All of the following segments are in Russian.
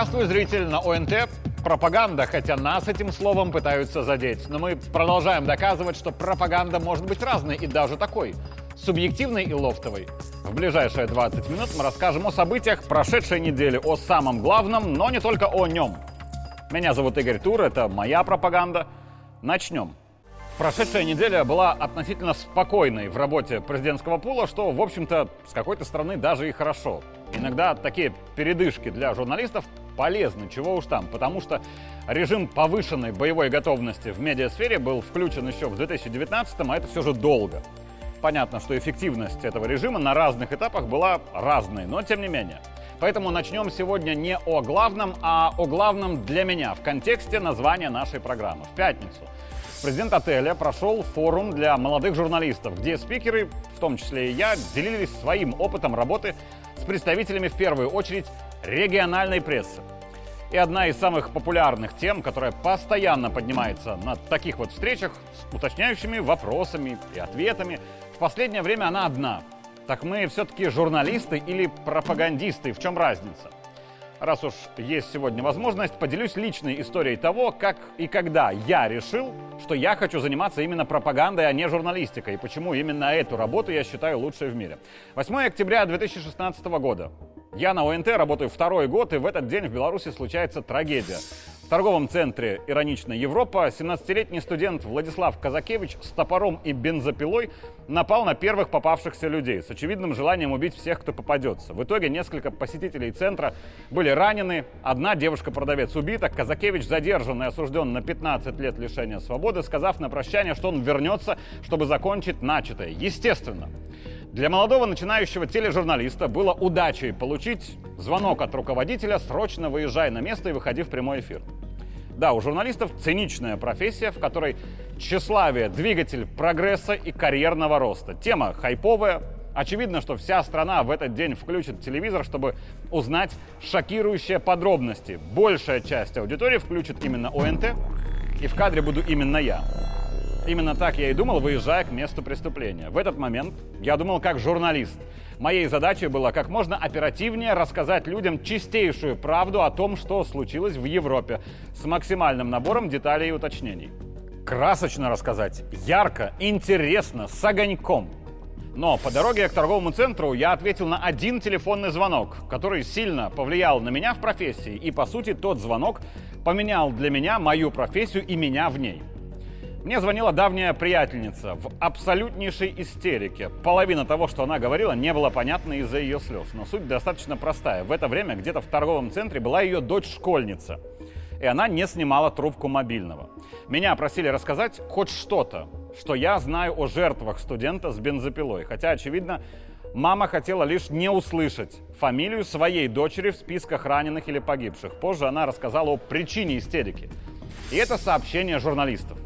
Здравствуй, зритель на ОНТ. Пропаганда, хотя нас этим словом пытаются задеть. Но мы продолжаем доказывать, что пропаганда может быть разной и даже такой. Субъективной и лофтовой. В ближайшие 20 минут мы расскажем о событиях прошедшей недели, о самом главном, но не только о нем. Меня зовут Игорь Тур, это моя пропаганда. Начнем. Прошедшая неделя была относительно спокойной в работе президентского пула, что, в общем-то, с какой-то стороны даже и хорошо. Иногда такие передышки для журналистов полезны, чего уж там, потому что режим повышенной боевой готовности в медиасфере был включен еще в 2019, а это все же долго. Понятно, что эффективность этого режима на разных этапах была разной, но тем не менее. Поэтому начнем сегодня не о главном, а о главном для меня в контексте названия нашей программы. В пятницу президент отеля прошел форум для молодых журналистов, где спикеры, в том числе и я, делились своим опытом работы с представителями в первую очередь региональной прессы. И одна из самых популярных тем, которая постоянно поднимается на таких вот встречах с уточняющими вопросами и ответами, в последнее время она одна. Так мы все-таки журналисты или пропагандисты? В чем разница? Раз уж есть сегодня возможность, поделюсь личной историей того, как и когда я решил, что я хочу заниматься именно пропагандой, а не журналистикой, и почему именно эту работу я считаю лучшей в мире. 8 октября 2016 года. Я на ОНТ работаю второй год, и в этот день в Беларуси случается трагедия. В торговом центре «Ироничная Европа» 17-летний студент Владислав Казакевич с топором и бензопилой напал на первых попавшихся людей с очевидным желанием убить всех, кто попадется. В итоге несколько посетителей центра были ранены, одна девушка-продавец убита, Казакевич задержан и осужден на 15 лет лишения свободы, сказав на прощание, что он вернется, чтобы закончить начатое. Естественно, для молодого начинающего тележурналиста было удачей получить звонок от руководителя «Срочно выезжай на место и выходи в прямой эфир». Да, у журналистов циничная профессия, в которой тщеславие – двигатель прогресса и карьерного роста. Тема хайповая. Очевидно, что вся страна в этот день включит телевизор, чтобы узнать шокирующие подробности. Большая часть аудитории включит именно ОНТ, и в кадре буду именно я. Именно так я и думал, выезжая к месту преступления. В этот момент я думал как журналист. Моей задачей было как можно оперативнее рассказать людям чистейшую правду о том, что случилось в Европе, с максимальным набором деталей и уточнений. Красочно рассказать, ярко, интересно, с огоньком. Но по дороге к торговому центру я ответил на один телефонный звонок, который сильно повлиял на меня в профессии. И, по сути, тот звонок поменял для меня мою профессию и меня в ней. Мне звонила давняя приятельница в абсолютнейшей истерике. Половина того, что она говорила, не было понятно из-за ее слез. Но суть достаточно простая. В это время где-то в торговом центре была ее дочь-школьница. И она не снимала трубку мобильного. Меня просили рассказать хоть что-то, что я знаю о жертвах студента с бензопилой. Хотя, очевидно, мама хотела лишь не услышать фамилию своей дочери в списках раненых или погибших. Позже она рассказала о причине истерики. И это сообщение журналистов.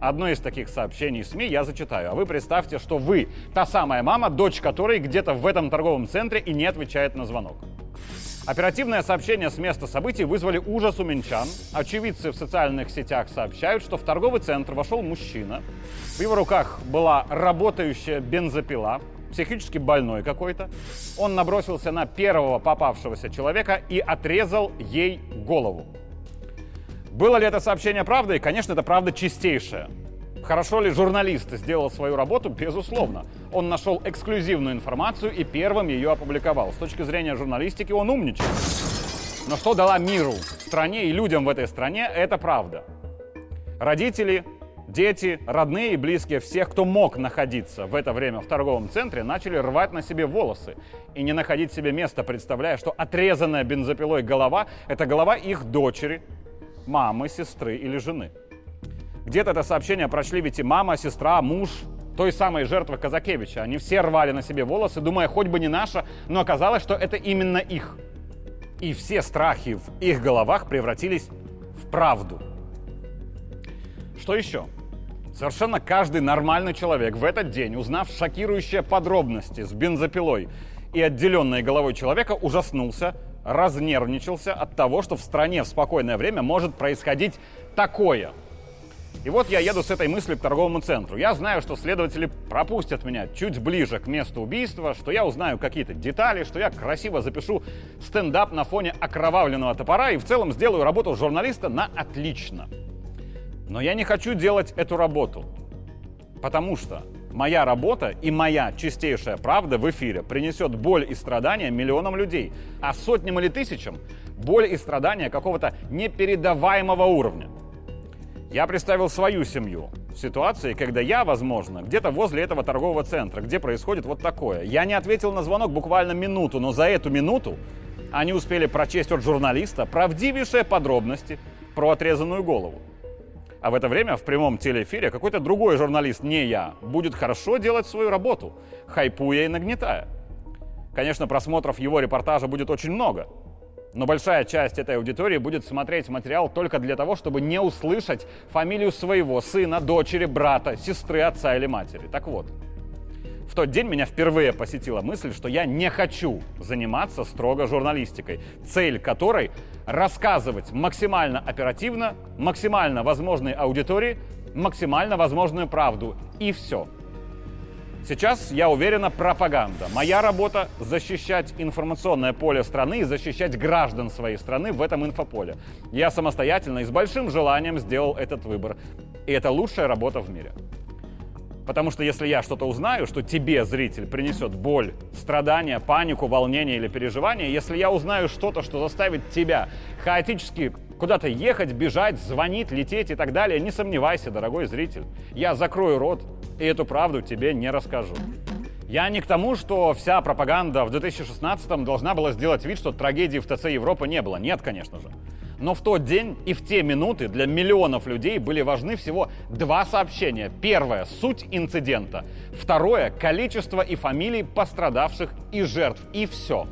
Одно из таких сообщений СМИ я зачитаю. А вы представьте, что вы та самая мама, дочь которой где-то в этом торговом центре и не отвечает на звонок. Оперативное сообщение с места событий вызвали ужас у минчан. Очевидцы в социальных сетях сообщают, что в торговый центр вошел мужчина. В его руках была работающая бензопила, психически больной какой-то. Он набросился на первого попавшегося человека и отрезал ей голову. Было ли это сообщение правдой? Конечно, это правда чистейшая. Хорошо ли журналист сделал свою работу? Безусловно. Он нашел эксклюзивную информацию и первым ее опубликовал. С точки зрения журналистики он умничает. Но что дала миру, стране и людям в этой стране, это правда. Родители, дети, родные и близкие всех, кто мог находиться в это время в торговом центре, начали рвать на себе волосы и не находить себе места, представляя, что отрезанная бензопилой голова – это голова их дочери, мамы, сестры или жены. Где-то это сообщение прочли ведь и мама, сестра, муж той самой жертвы Казакевича. Они все рвали на себе волосы, думая, хоть бы не наша, но оказалось, что это именно их. И все страхи в их головах превратились в правду. Что еще? Совершенно каждый нормальный человек в этот день, узнав шокирующие подробности с бензопилой и отделенной головой человека, ужаснулся, разнервничался от того, что в стране в спокойное время может происходить такое. И вот я еду с этой мыслью к торговому центру. Я знаю, что следователи пропустят меня чуть ближе к месту убийства, что я узнаю какие-то детали, что я красиво запишу стендап на фоне окровавленного топора и в целом сделаю работу журналиста на отлично. Но я не хочу делать эту работу, потому что моя работа и моя чистейшая правда в эфире принесет боль и страдания миллионам людей, а сотням или тысячам боль и страдания какого-то непередаваемого уровня. Я представил свою семью в ситуации, когда я, возможно, где-то возле этого торгового центра, где происходит вот такое. Я не ответил на звонок буквально минуту, но за эту минуту они успели прочесть от журналиста правдивейшие подробности про отрезанную голову. А в это время в прямом телеэфире какой-то другой журналист, не я, будет хорошо делать свою работу, хайпуя и нагнетая. Конечно, просмотров его репортажа будет очень много, но большая часть этой аудитории будет смотреть материал только для того, чтобы не услышать фамилию своего сына, дочери, брата, сестры, отца или матери. Так вот, в тот день меня впервые посетила мысль, что я не хочу заниматься строго журналистикой, цель которой рассказывать максимально оперативно, максимально возможной аудитории, максимально возможную правду. И все. Сейчас, я уверена, пропаганда. Моя работа — защищать информационное поле страны и защищать граждан своей страны в этом инфополе. Я самостоятельно и с большим желанием сделал этот выбор. И это лучшая работа в мире. Потому что если я что-то узнаю, что тебе, зритель, принесет боль, страдания, панику, волнение или переживание, если я узнаю что-то, что заставит тебя хаотически куда-то ехать, бежать, звонить, лететь и так далее, не сомневайся, дорогой зритель. Я закрою рот и эту правду тебе не расскажу. Я не к тому, что вся пропаганда в 2016 должна была сделать вид, что трагедии в ТЦ Европы не было. Нет, конечно же. Но в тот день и в те минуты для миллионов людей были важны всего два сообщения. Первое — суть инцидента. Второе — количество и фамилии пострадавших и жертв. И все.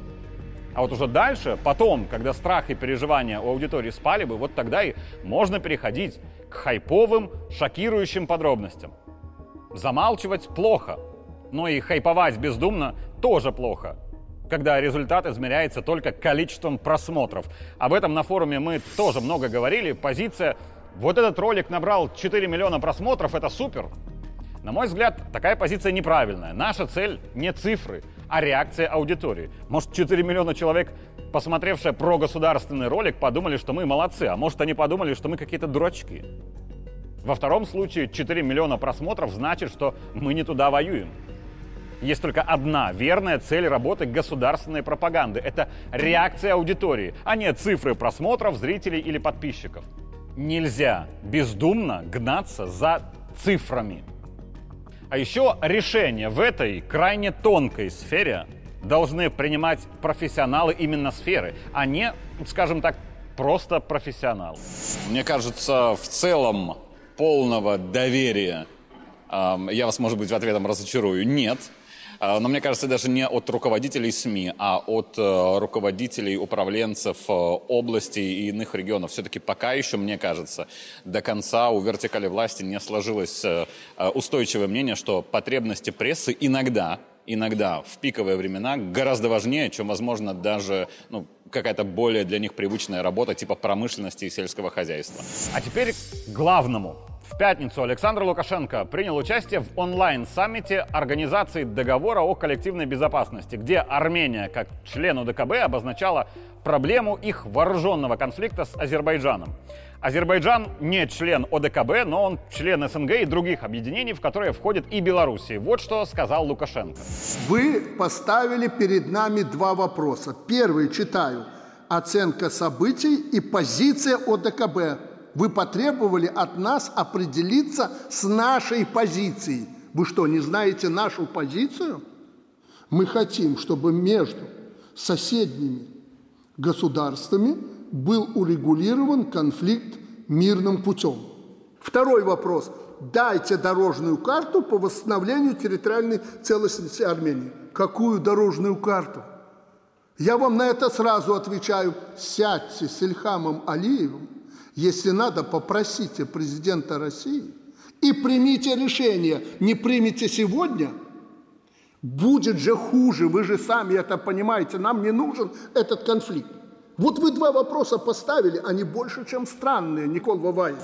А вот уже дальше, потом, когда страх и переживания у аудитории спали бы, вот тогда и можно переходить к хайповым, шокирующим подробностям. Замалчивать плохо, но и хайповать бездумно тоже плохо когда результат измеряется только количеством просмотров. Об этом на форуме мы тоже много говорили. Позиция «Вот этот ролик набрал 4 миллиона просмотров, это супер!» На мой взгляд, такая позиция неправильная. Наша цель не цифры, а реакция аудитории. Может, 4 миллиона человек, посмотревшие про государственный ролик, подумали, что мы молодцы, а может, они подумали, что мы какие-то дурачки. Во втором случае 4 миллиона просмотров значит, что мы не туда воюем. Есть только одна верная цель работы государственной пропаганды. Это реакция аудитории, а не цифры просмотров, зрителей или подписчиков. Нельзя бездумно гнаться за цифрами. А еще решения в этой крайне тонкой сфере должны принимать профессионалы именно сферы, а не, скажем так, просто профессионалы. Мне кажется, в целом полного доверия, я вас, может быть, в ответом разочарую, нет – но мне кажется, даже не от руководителей СМИ, а от э, руководителей, управленцев э, области и иных регионов. Все-таки пока еще, мне кажется, до конца у вертикали власти не сложилось э, устойчивое мнение, что потребности прессы иногда иногда в пиковые времена гораздо важнее, чем, возможно, даже ну, какая-то более для них привычная работа типа промышленности и сельского хозяйства. А теперь к главному. В пятницу Александр Лукашенко принял участие в онлайн-саммите Организации договора о коллективной безопасности, где Армения, как член УДКБ, обозначала проблему их вооруженного конфликта с Азербайджаном. Азербайджан не член ОДКБ, но он член СНГ и других объединений, в которые входит и Белоруссия. Вот что сказал Лукашенко. Вы поставили перед нами два вопроса. Первый, читаю, оценка событий и позиция ОДКБ вы потребовали от нас определиться с нашей позицией. Вы что, не знаете нашу позицию? Мы хотим, чтобы между соседними государствами был урегулирован конфликт мирным путем. Второй вопрос. Дайте дорожную карту по восстановлению территориальной целостности Армении. Какую дорожную карту? Я вам на это сразу отвечаю. Сядьте с Ильхамом Алиевым если надо, попросите президента России и примите решение. Не примите сегодня, будет же хуже. Вы же сами это понимаете. Нам не нужен этот конфликт. Вот вы два вопроса поставили, они больше, чем странные, Никол Ваваев.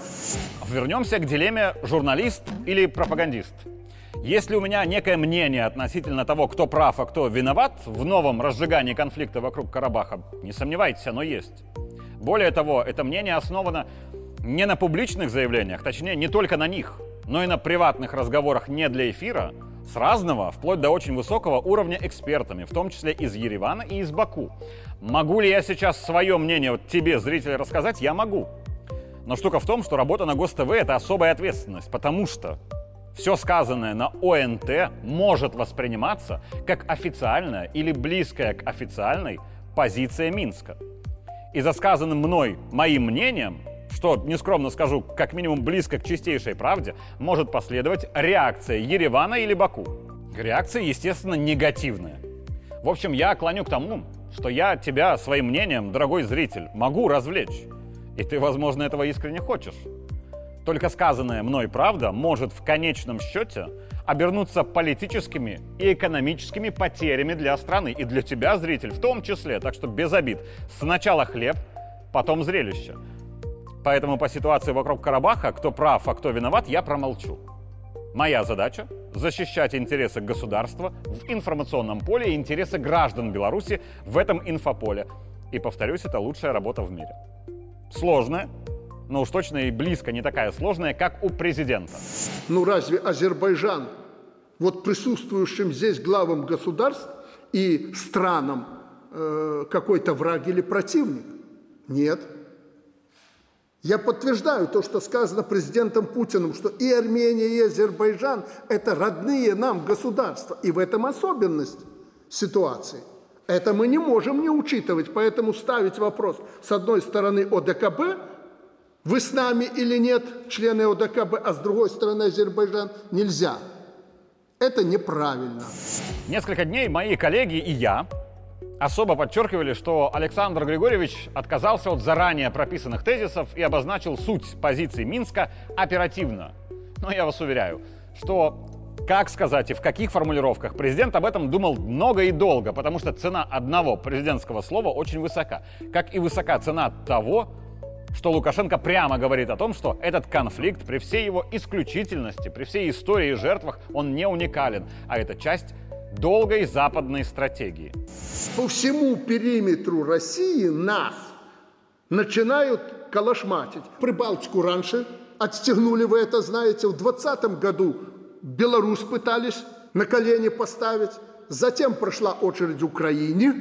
Вернемся к дилемме журналист или пропагандист. Если у меня некое мнение относительно того, кто прав, а кто виноват в новом разжигании конфликта вокруг Карабаха, не сомневайтесь, оно есть. Более того, это мнение основано не на публичных заявлениях, точнее, не только на них, но и на приватных разговорах не для эфира, с разного, вплоть до очень высокого уровня экспертами, в том числе из Еревана и из Баку. Могу ли я сейчас свое мнение вот тебе, зритель, рассказать? Я могу. Но штука в том, что работа на ГосТВ – это особая ответственность, потому что все сказанное на ОНТ может восприниматься как официальная или близкая к официальной позиция Минска. И за сказанным мной моим мнением, что, нескромно скажу, как минимум близко к чистейшей правде, может последовать реакция Еревана или Баку. Реакция, естественно, негативная. В общем, я клоню к тому, что я тебя своим мнением, дорогой зритель, могу развлечь. И ты, возможно, этого искренне хочешь. Только сказанная мной правда может в конечном счете обернуться политическими и экономическими потерями для страны и для тебя, зритель, в том числе. Так что без обид. Сначала хлеб, потом зрелище. Поэтому по ситуации вокруг Карабаха, кто прав, а кто виноват, я промолчу. Моя задача – защищать интересы государства в информационном поле и интересы граждан Беларуси в этом инфополе. И, повторюсь, это лучшая работа в мире. Сложная, но уж точно и близко не такая сложная, как у президента. Ну разве Азербайджан, вот присутствующим здесь главам государств и странам э, какой-то враг или противник? Нет. Я подтверждаю то, что сказано президентом Путиным, что и Армения, и Азербайджан – это родные нам государства. И в этом особенность ситуации. Это мы не можем не учитывать, поэтому ставить вопрос с одной стороны о ДКБ – вы с нами или нет, члены ОДКБ, а с другой стороны Азербайджан, нельзя. Это неправильно. Несколько дней мои коллеги и я особо подчеркивали, что Александр Григорьевич отказался от заранее прописанных тезисов и обозначил суть позиции Минска оперативно. Но я вас уверяю, что как сказать и в каких формулировках президент об этом думал много и долго, потому что цена одного президентского слова очень высока. Как и высока цена того, что Лукашенко прямо говорит о том, что этот конфликт при всей его исключительности, при всей истории и жертвах, он не уникален, а это часть долгой западной стратегии. По всему периметру России нас начинают калашматить. Прибалтику раньше отстегнули, вы это знаете, в 2020 году Беларусь пытались на колени поставить, затем прошла очередь Украине,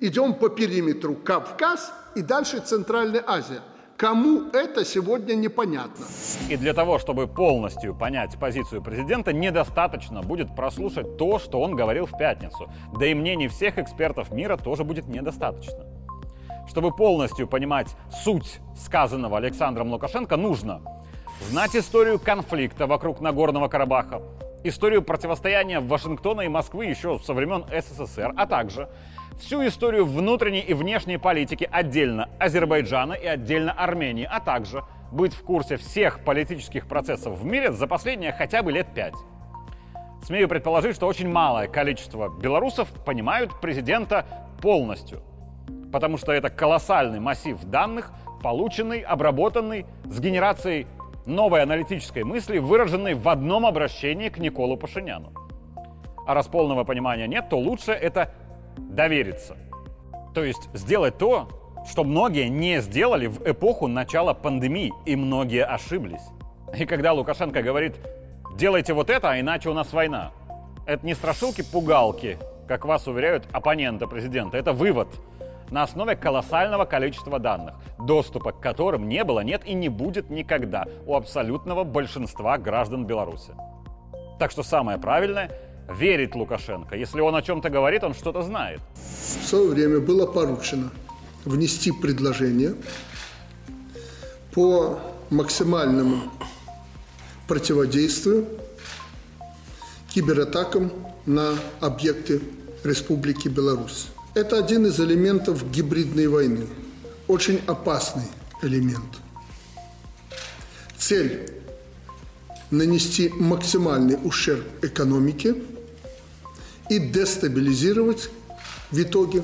идем по периметру Кавказ и дальше Центральная Азия – Кому это сегодня непонятно. И для того, чтобы полностью понять позицию президента, недостаточно будет прослушать то, что он говорил в пятницу. Да и мнений всех экспертов мира тоже будет недостаточно. Чтобы полностью понимать суть сказанного Александром Лукашенко, нужно знать историю конфликта вокруг Нагорного Карабаха, историю противостояния Вашингтона и Москвы еще со времен СССР, а также всю историю внутренней и внешней политики отдельно Азербайджана и отдельно Армении, а также быть в курсе всех политических процессов в мире за последние хотя бы лет пять. Смею предположить, что очень малое количество белорусов понимают президента полностью, потому что это колоссальный массив данных, полученный, обработанный с генерацией новой аналитической мысли, выраженной в одном обращении к Николу Пашиняну. А раз полного понимания нет, то лучше это довериться. То есть сделать то, что многие не сделали в эпоху начала пандемии, и многие ошиблись. И когда Лукашенко говорит, делайте вот это, а иначе у нас война, это не страшилки-пугалки, как вас уверяют оппоненты президента, это вывод на основе колоссального количества данных, доступа к которым не было, нет и не будет никогда у абсолютного большинства граждан Беларуси. Так что самое правильное верить Лукашенко. Если он о чем-то говорит, он что-то знает. В свое время было поручено внести предложение по максимальному противодействию кибератакам на объекты Республики Беларусь. Это один из элементов гибридной войны. Очень опасный элемент. Цель – нанести максимальный ущерб экономике – и дестабилизировать в итоге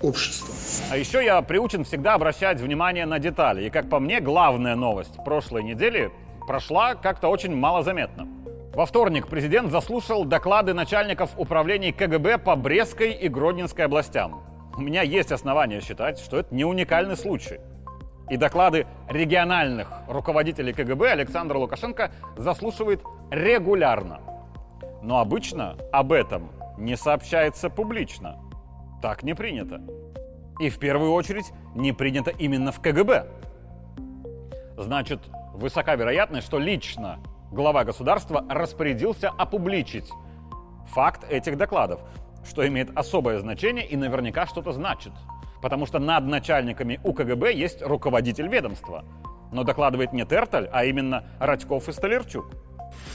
общества. А еще я приучен всегда обращать внимание на детали. И, как по мне, главная новость прошлой недели прошла как-то очень малозаметно. Во вторник президент заслушал доклады начальников управлений КГБ по Брестской и Гродненской областям. У меня есть основания считать, что это не уникальный случай. И доклады региональных руководителей КГБ Александр Лукашенко заслушивает регулярно. Но обычно об этом не сообщается публично. Так не принято. И в первую очередь не принято именно в КГБ. Значит, высока вероятность, что лично глава государства распорядился опубличить факт этих докладов, что имеет особое значение и наверняка что-то значит. Потому что над начальниками УКГБ есть руководитель ведомства. Но докладывает не Терталь, а именно Радьков и Столярчук.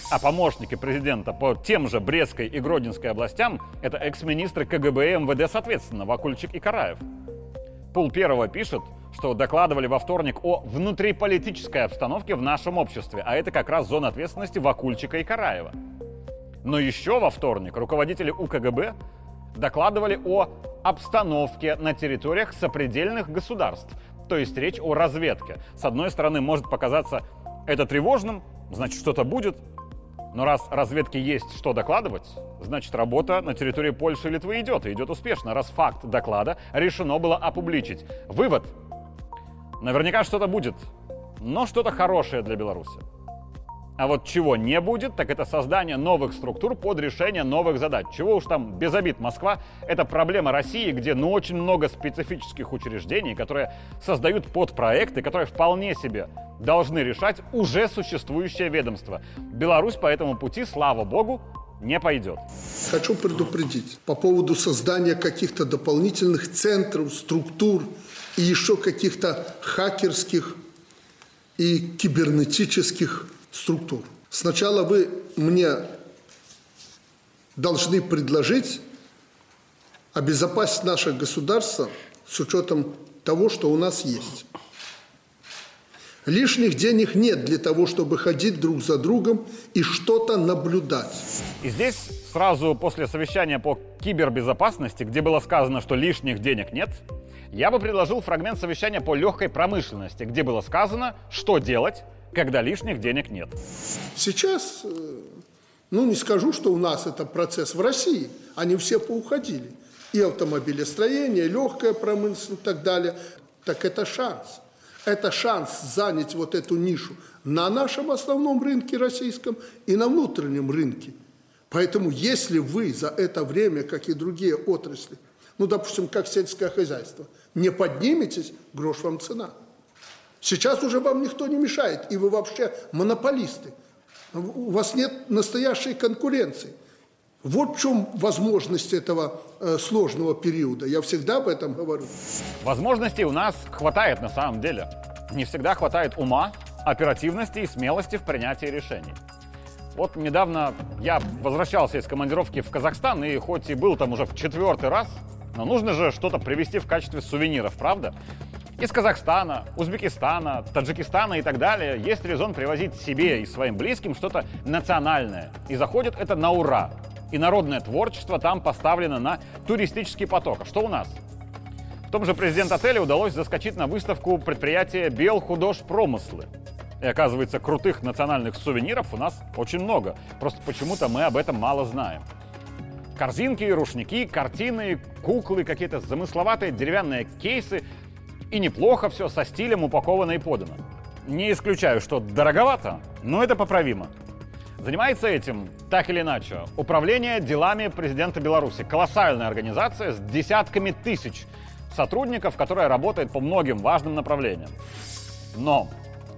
А помощники президента по тем же Брестской и Гродненской областям – это экс-министры КГБ и МВД соответственно, Вакульчик и Караев. Пул первого пишет, что докладывали во вторник о внутриполитической обстановке в нашем обществе, а это как раз зона ответственности Вакульчика и Караева. Но еще во вторник руководители УКГБ докладывали о обстановке на территориях сопредельных государств. То есть речь о разведке. С одной стороны, может показаться это тревожным, значит что-то будет. Но раз разведке есть что докладывать, значит работа на территории Польши и Литвы идет, и идет успешно, раз факт доклада решено было опубличить. Вывод. Наверняка что-то будет, но что-то хорошее для Беларуси. А вот чего не будет, так это создание новых структур под решение новых задач. Чего уж там без обид Москва, это проблема России, где ну очень много специфических учреждений, которые создают подпроекты, которые вполне себе должны решать уже существующее ведомство. Беларусь по этому пути, слава богу, не пойдет. Хочу предупредить по поводу создания каких-то дополнительных центров, структур и еще каких-то хакерских и кибернетических структур. Сначала вы мне должны предложить обезопасить наше государство с учетом того, что у нас есть. Лишних денег нет для того, чтобы ходить друг за другом и что-то наблюдать. И здесь сразу после совещания по кибербезопасности, где было сказано, что лишних денег нет, я бы предложил фрагмент совещания по легкой промышленности, где было сказано, что делать, когда лишних денег нет. Сейчас, э, ну не скажу, что у нас это процесс в России, они все поуходили. И автомобилестроение, и легкая промышленность и так далее. Так это шанс. Это шанс занять вот эту нишу на нашем основном рынке российском и на внутреннем рынке. Поэтому если вы за это время, как и другие отрасли, ну, допустим, как сельское хозяйство, не подниметесь, грош вам цена. Сейчас уже вам никто не мешает, и вы вообще монополисты. У вас нет настоящей конкуренции. Вот в чем возможность этого э, сложного периода. Я всегда об этом говорю. Возможностей у нас хватает на самом деле. Не всегда хватает ума, оперативности и смелости в принятии решений. Вот недавно я возвращался из командировки в Казахстан, и хоть и был там уже в четвертый раз, но нужно же что-то привезти в качестве сувениров, правда? Из Казахстана, Узбекистана, Таджикистана и так далее есть резон привозить себе и своим близким что-то национальное. И заходит это на ура. И народное творчество там поставлено на туристический поток. А что у нас? В том же президент-отеле удалось заскочить на выставку предприятия «Белхудож Промыслы». И оказывается, крутых национальных сувениров у нас очень много. Просто почему-то мы об этом мало знаем. Корзинки, рушники, картины, куклы, какие-то замысловатые деревянные кейсы. И неплохо все со стилем упаковано и подано. Не исключаю, что дороговато, но это поправимо. Занимается этим, так или иначе, Управление делами президента Беларуси. Колоссальная организация с десятками тысяч сотрудников, которая работает по многим важным направлениям. Но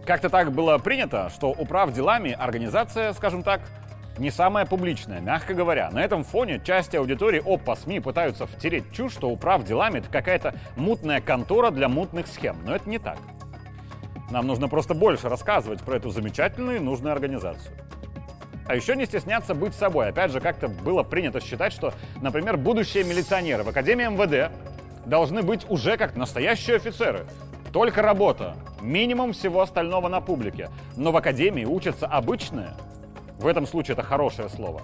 как-то так было принято, что управ делами организация, скажем так, не самая публичная, мягко говоря. На этом фоне часть аудитории ОПА СМИ пытаются втереть чушь, что управ делами это какая-то мутная контора для мутных схем. Но это не так. Нам нужно просто больше рассказывать про эту замечательную и нужную организацию. А еще не стесняться быть собой. Опять же, как-то было принято считать, что, например, будущие милиционеры в Академии МВД должны быть уже как настоящие офицеры. Только работа. Минимум всего остального на публике. Но в Академии учатся обычные, в этом случае это хорошее слово,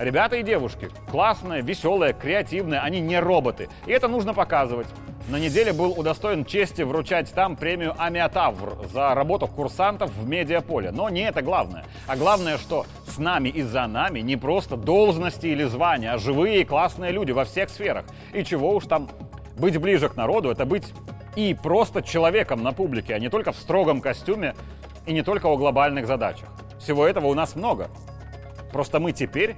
Ребята и девушки классные, веселые, креативные, они не роботы. И это нужно показывать. на неделе был удостоен чести вручать там премию «Амиатавр» за работу курсантов в медиаполе. Но не это главное. А главное, что с нами и за нами не просто должности или звания, а живые и классные люди во всех сферах. И чего уж там быть ближе к народу, это быть и просто человеком на публике, а не только в строгом костюме и не только о глобальных задачах. Всего этого у нас много. Просто мы теперь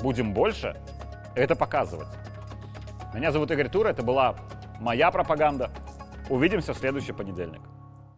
будем больше это показывать. Меня зовут Игорь Тур, это была моя пропаганда. Увидимся в следующий понедельник.